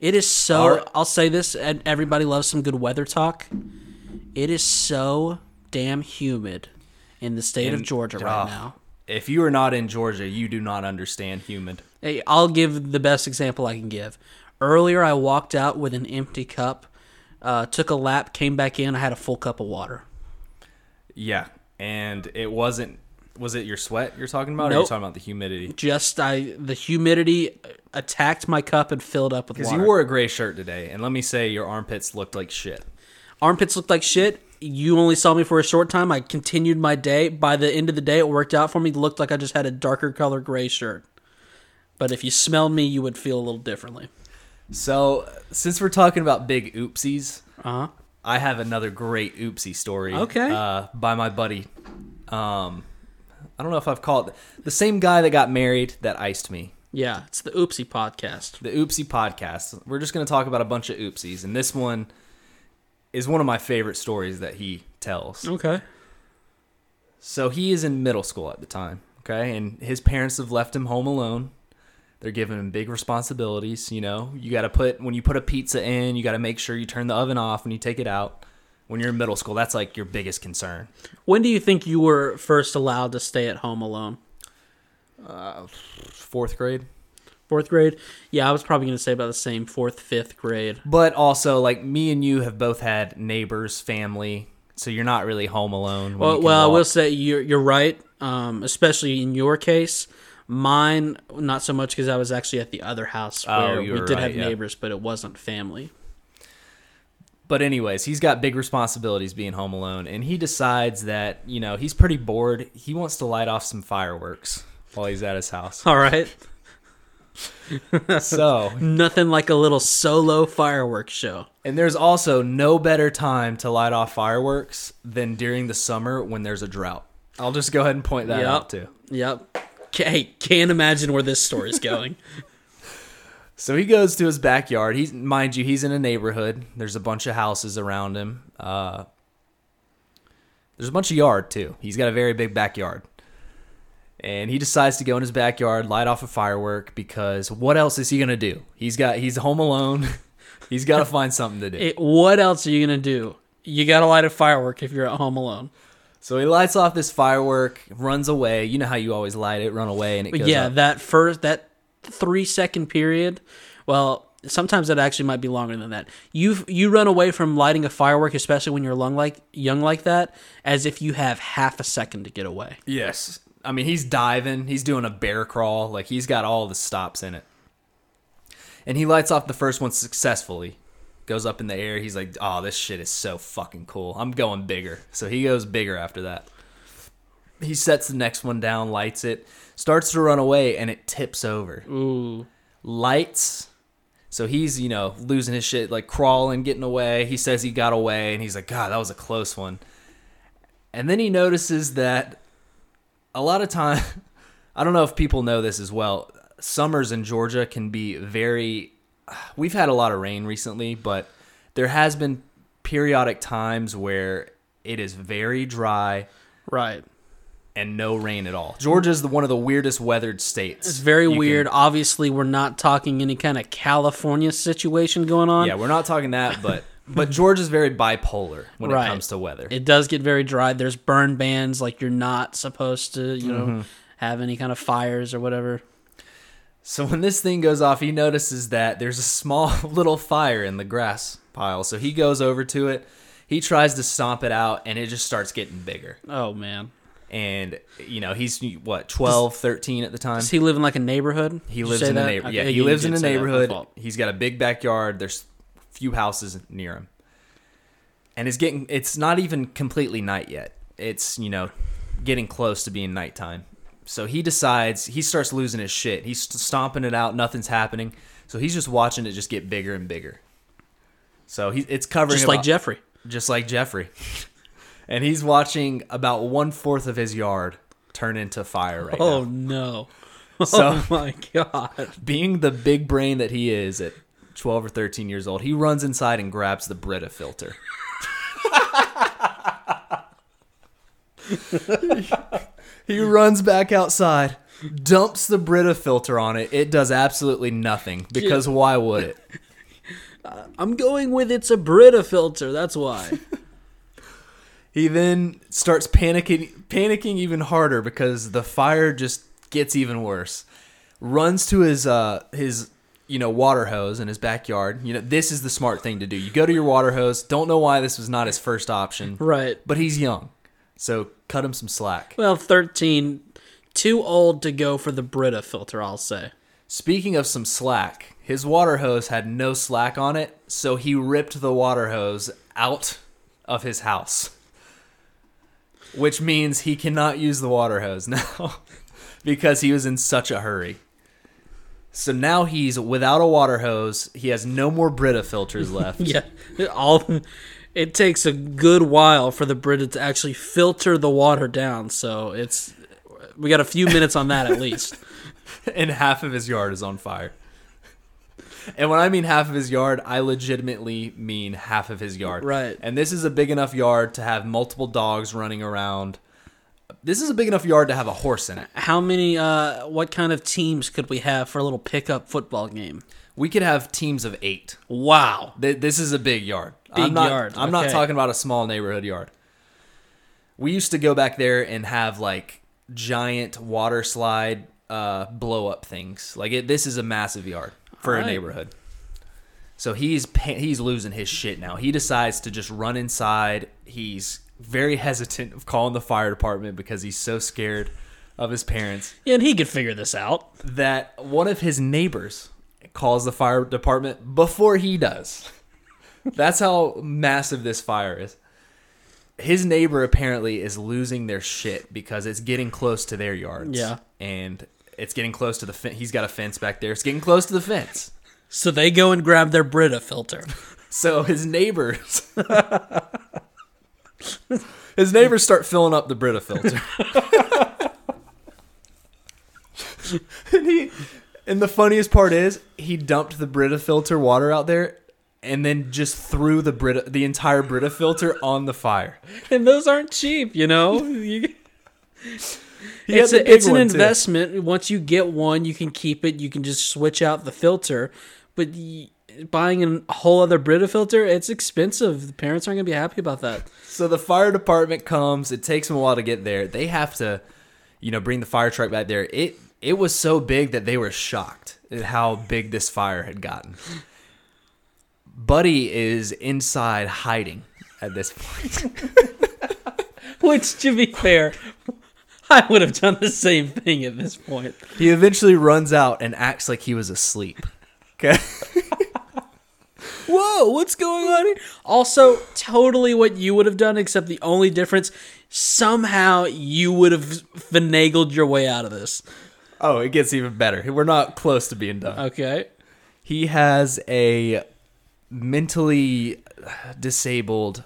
It is so. Right. I'll say this, and everybody loves some good weather talk. It is so damn humid in the state of Georgia right ah, now. If you are not in Georgia, you do not understand humid. Hey, I'll give the best example I can give. Earlier, I walked out with an empty cup, uh, took a lap, came back in. I had a full cup of water. Yeah, and it wasn't. Was it your sweat you're talking about, or Nope. you're talking about the humidity? Just I, the humidity attacked my cup and filled up with Because you wore a gray shirt today, and let me say, your armpits looked like shit. Armpits looked like shit. You only saw me for a short time. I continued my day. By the end of the day, it worked out for me. It looked like I just had a darker color gray shirt. But if you smelled me, you would feel a little differently. So, since we're talking about big oopsies, Uh huh. I have another great oopsie story. Okay. Uh, by my buddy. Um, I don't know if I've called the same guy that got married that iced me. Yeah, it's the Oopsie podcast. The Oopsie podcast. We're just going to talk about a bunch of oopsies, and this one is one of my favorite stories that he tells. Okay. So he is in middle school at the time, okay? And his parents have left him home alone. They're giving him big responsibilities, you know. You got to put when you put a pizza in, you got to make sure you turn the oven off when you take it out. When you're in middle school, that's like your biggest concern. When do you think you were first allowed to stay at home alone? 4th grade. Fourth grade? Yeah, I was probably going to say about the same. Fourth, fifth grade. But also like me and you have both had neighbors, family, so you're not really home alone. Well, well, I will say you're you're right. Um, especially in your case, mine not so much because I was actually at the other house Oh, where you we did right, have yeah. neighbors, but it wasn't family. But anyways, he's got big responsibilities being home alone, and he decides that you know he's pretty bored. He wants to light off some fireworks while he's at his house. All right, So, <laughs> nothing like a little solo fireworks show. and there's also no better time to light off fireworks than during the summer when there's a drought. I'll just go ahead and point that Yep. out too. Yep. Hey, can't imagine where this story's going. <laughs> So he goes to his backyard. He's mind you, he's in a neighborhood. There's a bunch of houses around him. Uh, there's a bunch of yard too. He's got a very big backyard. And he decides to go in his backyard, light off a firework because what else is he gonna do? He's got he's home alone. <laughs> he's got to find something to do. It, what else are you gonna do? You gotta light a firework if you're at home alone. So he lights off this firework, runs away. You know how you always light it, run away, and it goes yeah, up. that first that three second period. Well, sometimes that actually might be longer than that. You you run away from lighting a firework, especially when you're young like young like that, as if you have half a second to get away. Yes. I mean, he's diving. He's doing a bear crawl. Like, he's got all the stops in it. And he lights off the first one successfully. Goes up in the air. He's like, oh, this shit is so fucking cool. I'm going bigger. So he goes bigger after that. He sets the next one down, lights it, starts to run away, and it tips over. Ooh, Lights. So he's, you know, losing his shit, like crawling, getting away. He says he got away, and he's like, God, that was a close one. And then he notices that a lot of time, <laughs> I don't know if people know this as well. Summers in Georgia can be very. We've had a lot of rain recently, but there has been periodic times where it is very dry right. and no rain at all. Georgia's the one of the weirdest weathered states. It's very You can- weird. Obviously, we're not talking any kind of California situation going on. yeah, we're not talking that, but but Georgia's very bipolar when Right. it comes to weather. It does get very dry. There's burn bans, like you're not supposed to, you know, Mm-hmm. have any kind of fires or whatever. So when this thing goes off, he notices that there's a small <laughs> little fire in the grass pile. So he goes over to it. He tries to stomp it out, and it just starts getting bigger. Oh man, And you know he's what 12, 13 at the time. does he live in like a neighborhood? He lives in a neighborhood. Okay, Yeah, he lives in a say that. My neighborhood. He's got a big backyard. There's few houses near him, and it's getting. It's not even completely night yet. It's you know getting close to being nighttime. So he decides he starts losing his shit. He's stomping it out. Nothing's happening. So he's just watching it just get bigger and bigger. So he it's covering Just like Jeffrey. just like Jeffrey. <laughs> And he's watching about one fourth of his yard turn into fire right Oh now. Oh no. <laughs> So- oh my god. being the big brain that he is at 12 or 13 years old, he runs inside and grabs the Brita filter. <laughs> he runs back outside, dumps the Brita filter on it. It does absolutely nothing because why would it? I'm going with it's a Brita filter. That's why. <laughs> He then starts panicking panicking even harder because the fire just gets even worse. Runs to his uh his you know water hose in his backyard. You know this is the smart thing to do. You go to your water hose. Don't know why this was not his first option. right. But he's young. So cut him some slack. Well, 13 too old to go for the Brita filter, I'll say. Speaking of some slack, his water hose had no slack on it, so he ripped the water hose out of his house. Which means he cannot use the water hose <laughs> now because he was in such a hurry. So now he's without a water hose. He has no more Brita filters <laughs> left. Yeah. All it takes a good while for the Brita to actually filter the water down, so it's we got a few minutes on that at least. <laughs> and half of his yard is on fire. And when I mean half of his yard, I legitimately mean half of his yard. Right. And this is a big enough yard to have multiple dogs running around. This is a big enough yard to have a horse in it. How many uh what kind of teams could we have for a little pickup football game? We could have teams of eight. Wow. Th- This is a big yard. Big I'm not, yard, I'm not talking about a small neighborhood yard. We used to go back there and have like giant water slide uh, blow up things. Like it, this is a massive yard for a neighborhood. So he's he's losing his shit now. He decides to just run inside. He's very <laughs> hesitant of calling the fire department because he's so scared of his parents Yeah, and he could figure this out. that one of his neighbors calls the fire department before he does. That's how massive this fire is. His neighbor apparently is losing their shit because it's getting close to their yards. Yeah. And it's getting close to the fence. He's got a fence back there. It's getting close to the fence. So they go and grab their Brita filter. So his neighbors <laughs> His neighbors start filling up the Brita filter. <laughs> and he and the funniest part is he dumped the Brita filter water out there and then just threw the Brita the entire Brita filter on the fire. and those aren't cheap, you know. <laughs> It's a, it's an one, too. investment. Once you get one, you can keep it. You can just switch out the filter. But y- buying a whole other Brita filter, it's expensive. The parents aren't gonna be happy about that. So the fire department comes. It takes them a while to get there. They have to, you know, bring the fire truck back there. It it was so big that they were shocked at how big this fire had gotten. Buddy is inside hiding at this point. <laughs> Which, to be fair, I would have done the same thing at this point. He eventually runs out and acts like he was asleep. Okay. <laughs> Whoa, what's going on here? Also, totally what you would have done, except the only difference, somehow you would have finagled your way out of this. Oh, it gets even better. We're not close to being done. Okay. He has a mentally disabled.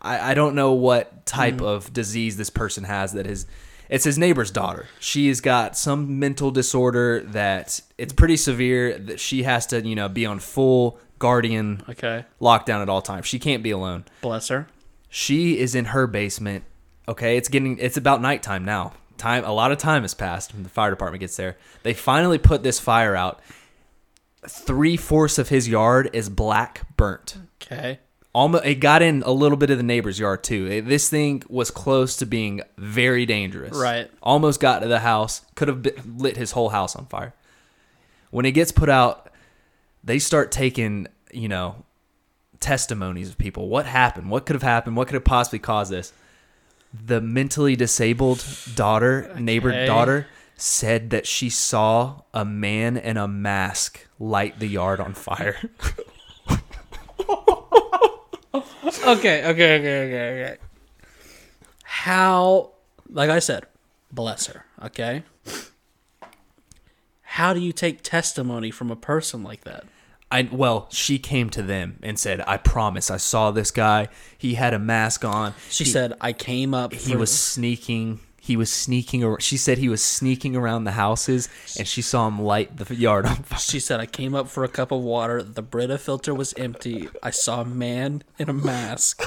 I, I don't know what type mm. of disease this person has that is. It's his neighbor's daughter. She's got some mental disorder that it's pretty severe. That she has to, you know, be on full guardian Okay. lockdown at all times. She can't be alone. Bless her. She is in her basement Okay, it's getting it's about nighttime now. Time a lot of time has passed when the fire department gets there. They finally put this fire out. Three fourths of his yard is black burnt. Okay. Almost, it got in a little bit of the neighbor's yard too. It- this thing was close to being very dangerous. Right. Almost got to the house. Could have been- lit his whole house on fire. When it gets put out, they start taking, you know, testimonies of people. What happened? What could have happened? What could have possibly caused this? The mentally disabled daughter, neighbor daughter, said that she saw a man in a mask light the yard on fire. <laughs> Okay, okay, okay, okay, okay. How, like I said, bless her, okay? How do you take testimony from a person like that? I well, she came to them and said, "I promise, I saw this guy. He had a mask on. She He- said, I came up. he was sneaking. He was sneaking. ar- She said he was sneaking around the houses, and she saw him light the yard on fire. She said, I came up for a cup of water. The Brita filter was empty. I saw a man in a mask.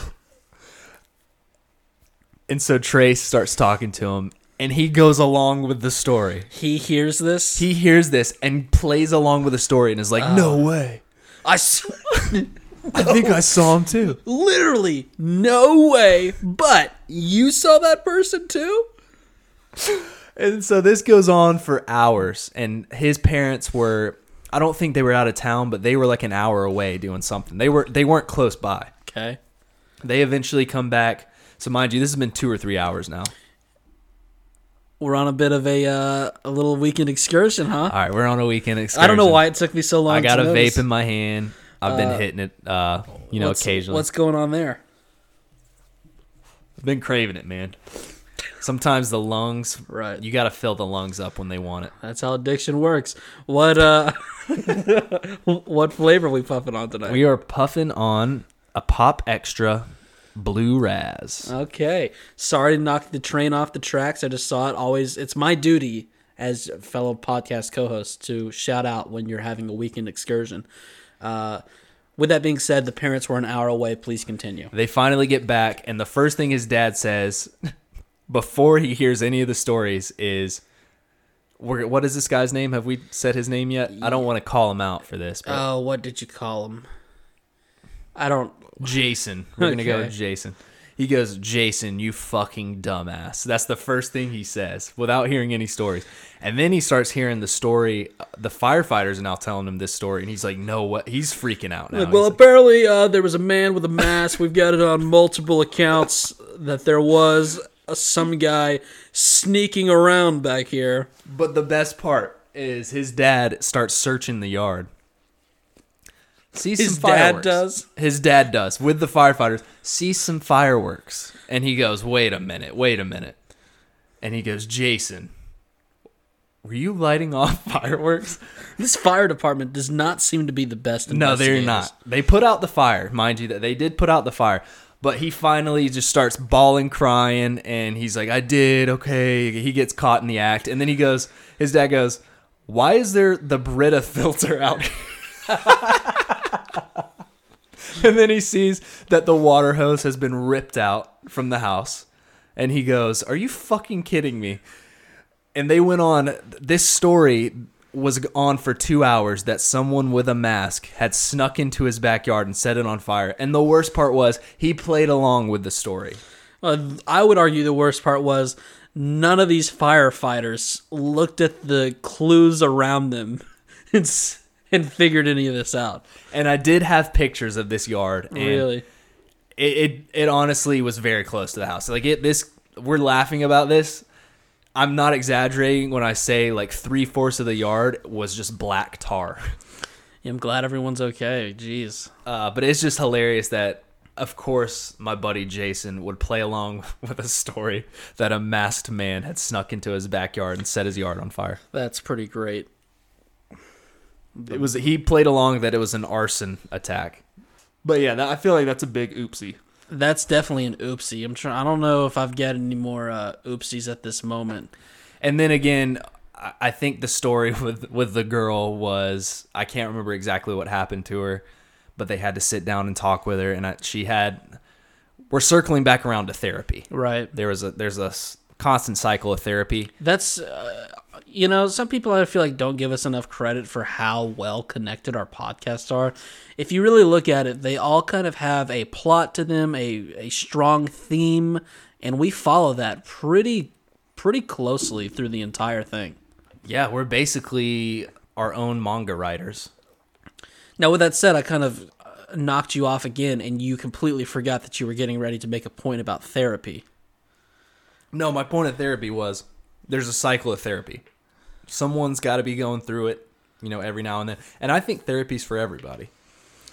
And so Trace starts talking to him, and he goes along with the story. He hears this. He hears this and plays along with the story, and is like, "No uh, way! I s- <laughs> I think I saw him too." literally no way. But you saw that person too. And so this goes on for hours, and his parents were. I don't think they were out of town, but they were like an hour away doing something. They were they weren't close by. Okay. They eventually come back. So mind you, this has been two or three hours now. We're on a bit of a uh, a little weekend excursion, huh? All right, we're on a weekend excursion. I don't know why it took me so long. I got a notice. vape in my hand. I've been hitting it, uh, you know, What's- occasionally. What's going on there? I've been craving it, man. Sometimes the lungs, Right. You got to fill the lungs up when they want it. That's how addiction works. What uh, <laughs> what flavor we puffing on tonight? We are puffing on a pop extra blue raz. Okay. Sorry to knock the train off the tracks. I just saw it. Always, it's my duty as fellow podcast co-host to shout out when you're having a weekend excursion. Uh, with that being said, the parents were an hour away. Please continue. They finally get back, and the first thing his dad says <laughs> before he hears any of the stories is, we're, "What is this guy's name? Have we said his name yet? I don't want to call him out for this, but Oh, what did you call him? I don't. Jason. We're gonna go with Jason." He goes, "Jason, you fucking dumbass." That's the first thing he says without hearing any stories, and then he starts hearing the story. The firefighters are now telling him this story, and he's like, "No, what?" He's freaking out now. Like, He's well, like, apparently uh, there was a man with a mask. We've got it on multiple accounts that there was some guy sneaking around back here. But the best part is his dad starts searching the yard. Sees His some dad does? His dad does with the firefighters. Sees some fireworks, and he goes, "Wait a minute, wait a minute," and he goes, "Jason, were you lighting off <laughs> fireworks?" This fire department does not seem to be the best. No, they're not. They put out the fire, mind you. That they did put out the fire, but he finally just starts bawling, crying, and he's like, "I did, okay." He gets caught in the act, and then he goes, his dad goes, "Why is there the Brita <laughs> filter out?" here?" <laughs> and then he sees that the water hose has been ripped out from the house, and he goes, "Are you fucking kidding me?" and they went on this story was on for two hours that someone with a mask had snuck into his backyard and set it on fire and the worst part was he played along with the story Uh, I would argue the worst part was none of these firefighters looked at the clues around them <laughs> and, and figured any of this out. and i did have pictures of this yard and Really? it, it it honestly was very close to the house like it this we're laughing about this i'm not exaggerating when i say like three-fourths of the yard was just black tar <laughs> Yeah, I'm glad everyone's okay. Jeez. Uh, but it's just hilarious that, of course, my buddy Jason would play along <laughs> with a story that a masked man had snuck into his backyard and set his yard on fire. That's pretty great. It was he played along that it was an arson attack. But yeah, that, I feel like that's a big oopsie. That's definitely an oopsie. I'm trying. I don't know if I've got any more uh, oopsies at this moment. And then again, I think the story <laughs> with with the girl was I can't remember exactly what happened to her, but they had to sit down and talk with her, and I, she had we're circling back around to therapy. Right. There was a there's a constant cycle of therapy. That's, uh, you know, some people I feel like don't give us enough credit for how well connected our podcasts are. If you really look at it, they all kind of have a plot to them, a, a strong theme, and we follow that pretty pretty closely through the entire thing. Yeah, we're basically our own manga writers. Now, with that said, I kind of uh, knocked you off again, and you completely forgot that you were getting ready to make a point about therapy. No, my point of therapy was there's a cycle of therapy. Someone's got to be going through it, you know, every now and then. And I think therapy's for everybody.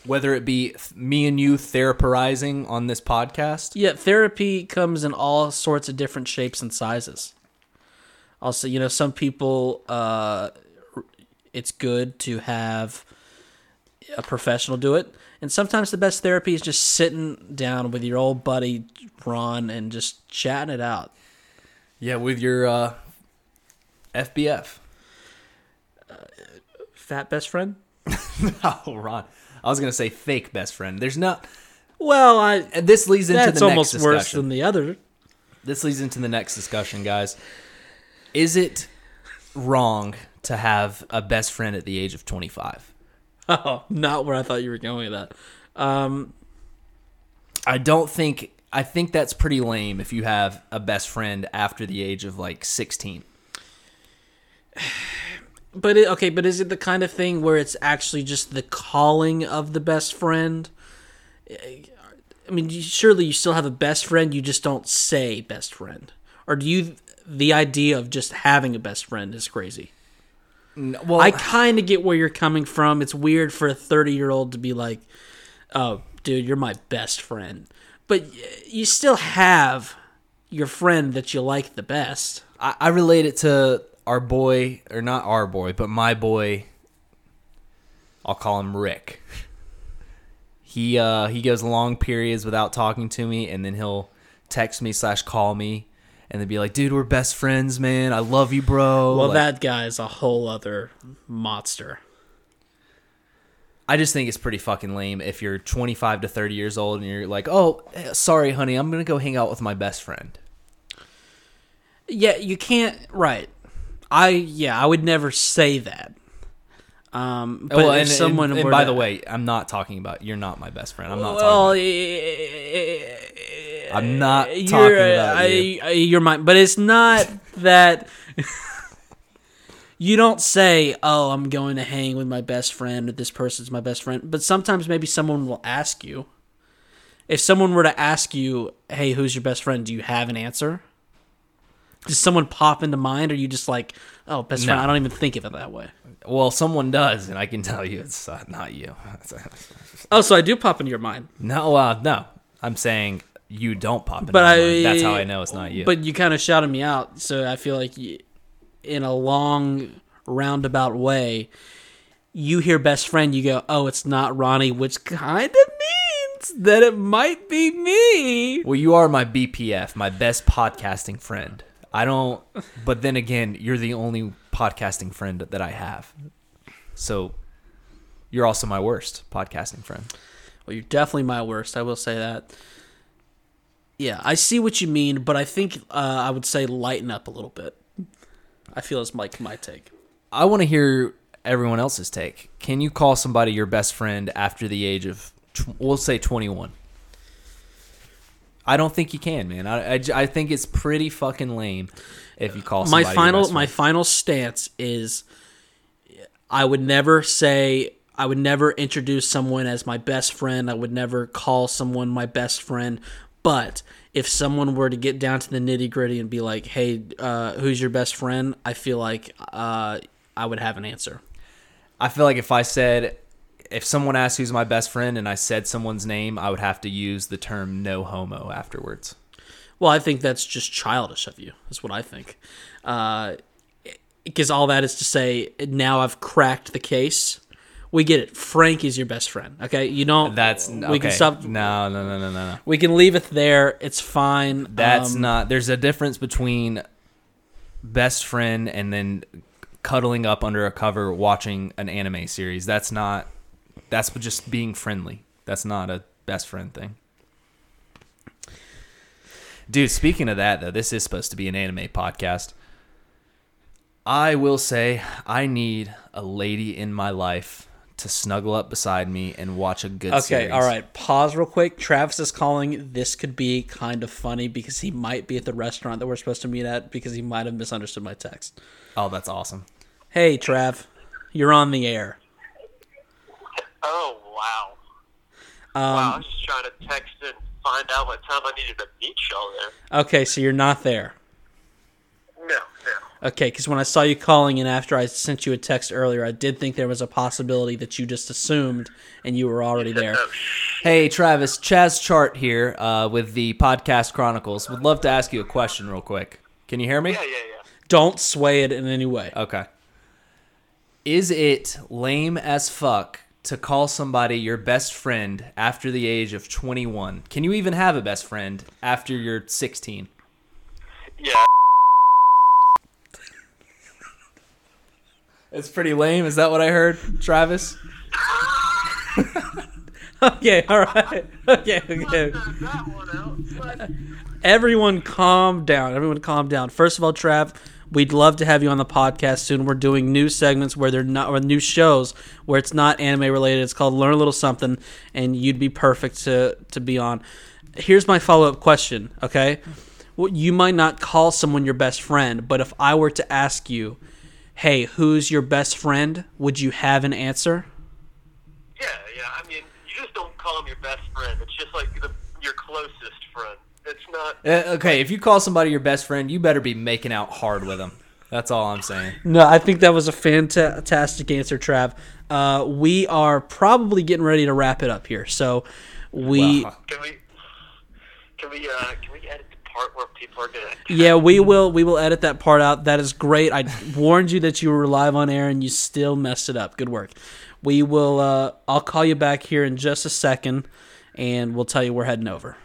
Whether it be th- me and you therapizing on this podcast, Yeah, therapy comes in all sorts of different shapes and sizes. Also, you know, some people, uh, it's good to have a professional do it, and sometimes the best therapy is just sitting down with your old buddy Ron and just chatting it out. yeah, with your uh, FBF. Fat best friend. <laughs> Oh, Ron. I was gonna say fake best friend. There's not. Well, I this leads into that's the almost next worse than the other. this leads into the next discussion, guys. Is it wrong to have a best friend at the age of 25? <laughs> Oh, not where I thought you were going with that. Um, I don't think I think that's pretty lame if you have a best friend after the age of like 16. <sighs> <sighs> <sighs> But it, okay, but is it the kind of thing where it's actually just the calling of the best friend? I mean, you- surely you still have a best friend, you just don't say best friend. Or do you the idea of just having a best friend is crazy? Well, I kind of get where you're coming from. It's weird for a 30-year-old to be like, "Oh, dude, you're my best friend." But you still have your friend that you like the best. I, I relate it to our boy, or not our boy, but my boy. I'll call him Rick. He uh he goes long periods without talking to me, and then he'll text me slash call me, and then be like, "Dude, we're best friends, man. I love you, bro." Well, Like, that guy's a whole other monster. I just think it's pretty fucking lame if you're 25 to 30 years old and you're like, "Oh, sorry, honey, I'm gonna go hang out with my best friend." Yeah, you can't. Right. I yeah, I would never say that. Um, but well, if and, someone and, and by to- the way, I'm not talking about you're not my best friend. I'm not well, talking. About, I'm not you're, talking about I, you. I- you're mine, but it's not <laughs> that. You don't say, "Oh, I'm going to hang with my best friend," or "This person's my best friend." But sometimes maybe someone will ask you. If someone were to ask you, "Hey, who's your best friend?" Do you have an answer? Does someone pop into mind, or you just like, "Oh, best friend"? I don't even think of it that way. Well, someone does, and I can tell you it's uh, not you. <laughs> Oh, so I do pop into your mind, no, uh, no. I'm saying you don't pop in but my I. mind. That's how I know it's not you. But you kind of shouted me out, so I feel like, you, in a long roundabout way, you hear best friend, you go, "Oh, it's not Ronnie," which kind of means that it might be me. well, you are my BPF, my best podcasting friend. I don't. But then again, you're the only podcasting friend that I have. So you're also my worst podcasting friend. Well, you're definitely my worst. I will say that. Yeah, I see what you mean, but I think uh, I would say lighten up a little bit. I feel it's like my take. I want to hear everyone else's take. Can you call somebody your best friend after the age of, tw- we'll say 21? I don't think you can, man. I I think it's pretty fucking lame if you call my final my final stance is I would never say I would never introduce someone as my best friend. I would never call someone my best friend. But if someone were to get down to the nitty gritty and be like, "Hey, uh, who's your best friend?" I feel like uh, I would have an answer. I feel like if I said, if someone asked who's my best friend and I said someone's name, I would have to use the term no homo afterwards. Well, I think that's just childish of you. That's what I think. Because all that is to say, now I've cracked the case. We get it. Frank is your best friend. Okay, you don't. That's we can stop. No, no, no, no, no, no. We can leave it there. It's fine. That's Um, not. There's a difference between best friend and then cuddling up under a cover watching an anime series. That's not. That's just being friendly. That's not a best friend thing. Dude, speaking of that though, this is supposed to be an anime podcast. I will say I need a lady in my life to snuggle up beside me and watch a good Okay, series. all right. Pause real quick. Travis is calling. This could be kind of funny because he might be at the restaurant that we're supposed to meet at because he might have misunderstood my text. Oh, that's awesome. Hey, Trav, you're on the air. Oh wow! Um, wow, I was just trying to text and find out what time I needed to meet y'all there. Okay, so you're not there. No, no. Okay, because when I saw you calling and after I sent you a text earlier, I did think there was a possibility that you just assumed and you were already there. Oh, Hey, Travis, Chaz Chart here uh, with the Podcast Chronicles. Would love to ask you a question real quick. Can you hear me? yeah, yeah, yeah. Don't sway it in any way. Okay. Is it lame as fuck to call somebody your best friend after the age of 21? Can you even have a best friend after you're 16? Yeah, It's pretty lame. Is that what I heard, Travis? <laughs> Okay, all right. Okay, okay. that one out. But Everyone calm down. Everyone calm down. First of all, Trav, we'd love to have you on the podcast soon. We're doing new segments where they're not or new shows where it's not anime related. It's called Learn a Little Something and you'd be perfect to to be on. Here's my follow-up question, okay? Well, you might not call someone your best friend, but if I were to ask you, "Hey, who's your best friend?" would you have an answer? yeah, yeah. I mean, you just don't call him your best friend. It's just like the, your closest friend. It's not. Uh, okay, if you call somebody your best friend, you better be making out hard with them. That's all I'm saying. No, I think that was a fantastic answer, Trav. Uh, we are probably getting ready to wrap it up here. So we, Wow. Can we? Can we? Uh, can we edit the part where people are gonna? yeah, we will we will edit that part out. That is great. I warned you that you were live on air and you still messed it up. Good work. We will. Uh, I'll call you back here in just a second, and we'll tell you we're heading over.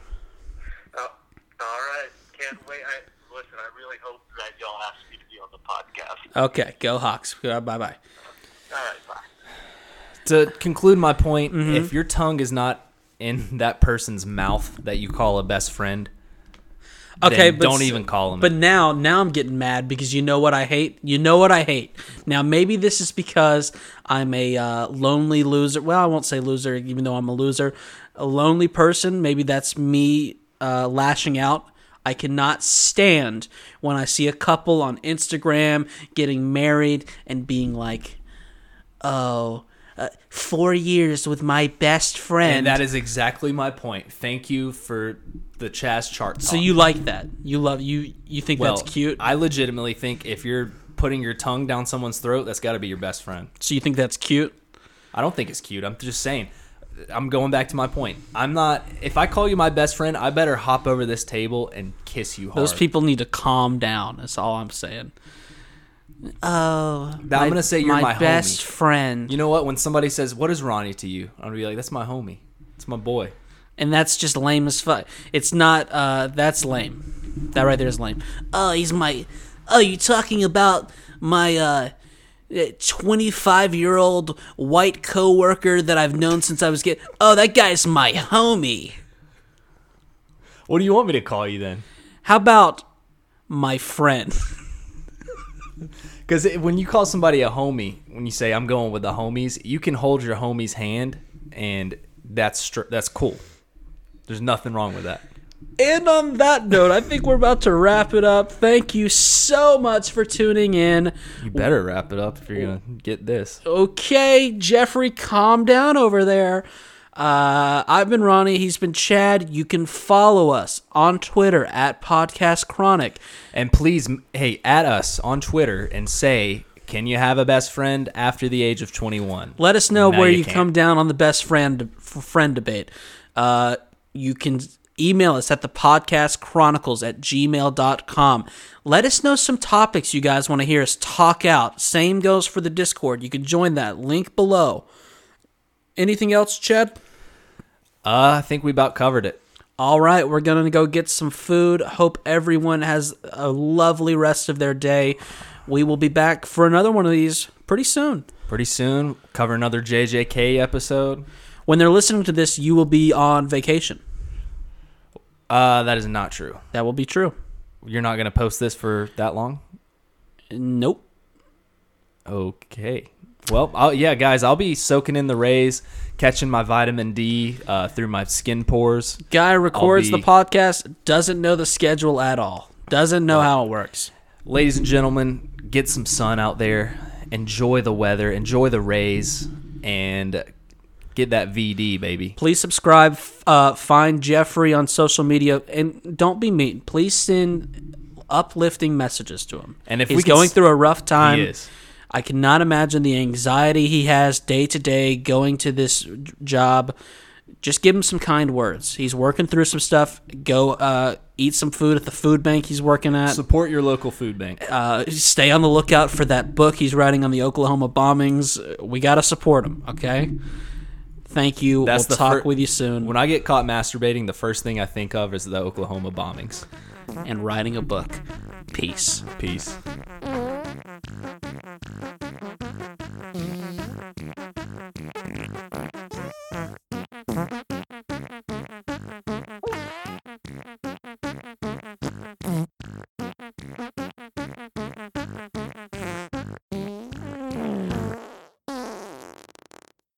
Oh, all right. Can't wait. I, listen, I really hope that y'all ask me to be on the podcast. Okay, go Hawks. Bye bye. All right, bye. To conclude my point, Mm-hmm. if your tongue is not in that person's mouth that you call a best friend, Okay, then but don't even call him. But now, now I'm getting mad because you know what I hate. You know what I hate. Now maybe this is because I'm a uh, lonely loser. Well, I won't say loser, even though I'm a loser. A lonely person. Maybe that's me uh, lashing out. I cannot stand when I see a couple on Instagram getting married and being like, "Oh, uh, four years with my best friend." and that is exactly my point. Thank you for the Chaz chart. so you like that? You love you? You think well, that's cute? I legitimately think if you're putting your tongue down someone's throat, that's got to be your best friend. so you think that's cute? I don't think it's cute. I'm just saying. I'm going back to my point. I'm not. If I call you my best friend, I better hop over this table and kiss you hard. Those people need to calm down. That's all I'm saying. Oh, I'm gonna say you're my best homie. friend, You know what? When somebody says, "What is Ronnie to you?" I'm gonna be like, "That's my homie. It's my boy." and that's just lame as fuck. It's not. Uh, that's lame. That right there is lame. Oh, he's my. Oh, you talking about my uh, 25 year old white coworker that I've known since I was kid? Oh, that guy's my homie. What do you want me to call you then? How about my friend? <laughs> Because when you call somebody a homie, when you say I'm going with the homies, you can hold your homie's hand, and that's str- that's cool. There's nothing wrong with that. And on that note, I think we're about to wrap it up. Thank you so much for tuning in. You better wrap it up if you're gonna get this. Okay, Jeffrey, calm down over there. Uh, I've been Ronnie. He's been Chaz. You can follow us on Twitter at Podcast Chronic. And please, hey, at us on Twitter and say, can you have a best friend after the age of 21? Let us know No, where you you, come down on the best friend friend debate. Uh, you can email us at the podcast chronicles at gmail.com. Let us know some topics you guys want to hear us talk out. Same goes for the Discord. You can join that link below. Anything else, Chaz? Uh, I think we about covered it. All right, we're going to go get some food. Hope everyone has a lovely rest of their day. We will be back for another one of these pretty soon. Pretty soon, cover another JJK episode. When they're listening to this, you will be on vacation. Uh, that is not true. That will be true. You're not going to post this for that long? Nope. Okay. Well, I'll, yeah, guys, I'll be soaking in the rays, catching my vitamin D uh, through my skin pores. Guy records be- the podcast, doesn't know the schedule at all, doesn't know how it works. Ladies and gentlemen, get some sun out there, enjoy the weather, enjoy the rays, and get that VD, baby. Please subscribe. Uh, find Jeffrey on social media, and don't be mean. Please send uplifting messages to him. And if he's going s- through a rough time. I cannot imagine the anxiety he has day to day going to this job. Just give him some kind words. He's working through some stuff. Go uh, eat some food at the food bank he's working at. Support your local food bank. Uh, stay on the lookout for that book he's writing on the Oklahoma bombings. We got to support him, okay? Thank you. That's we'll talk fir- with you soon. When I get caught masturbating, the first thing I think of is the Oklahoma bombings. And writing a book. Peace. Peace. Mm-hmm.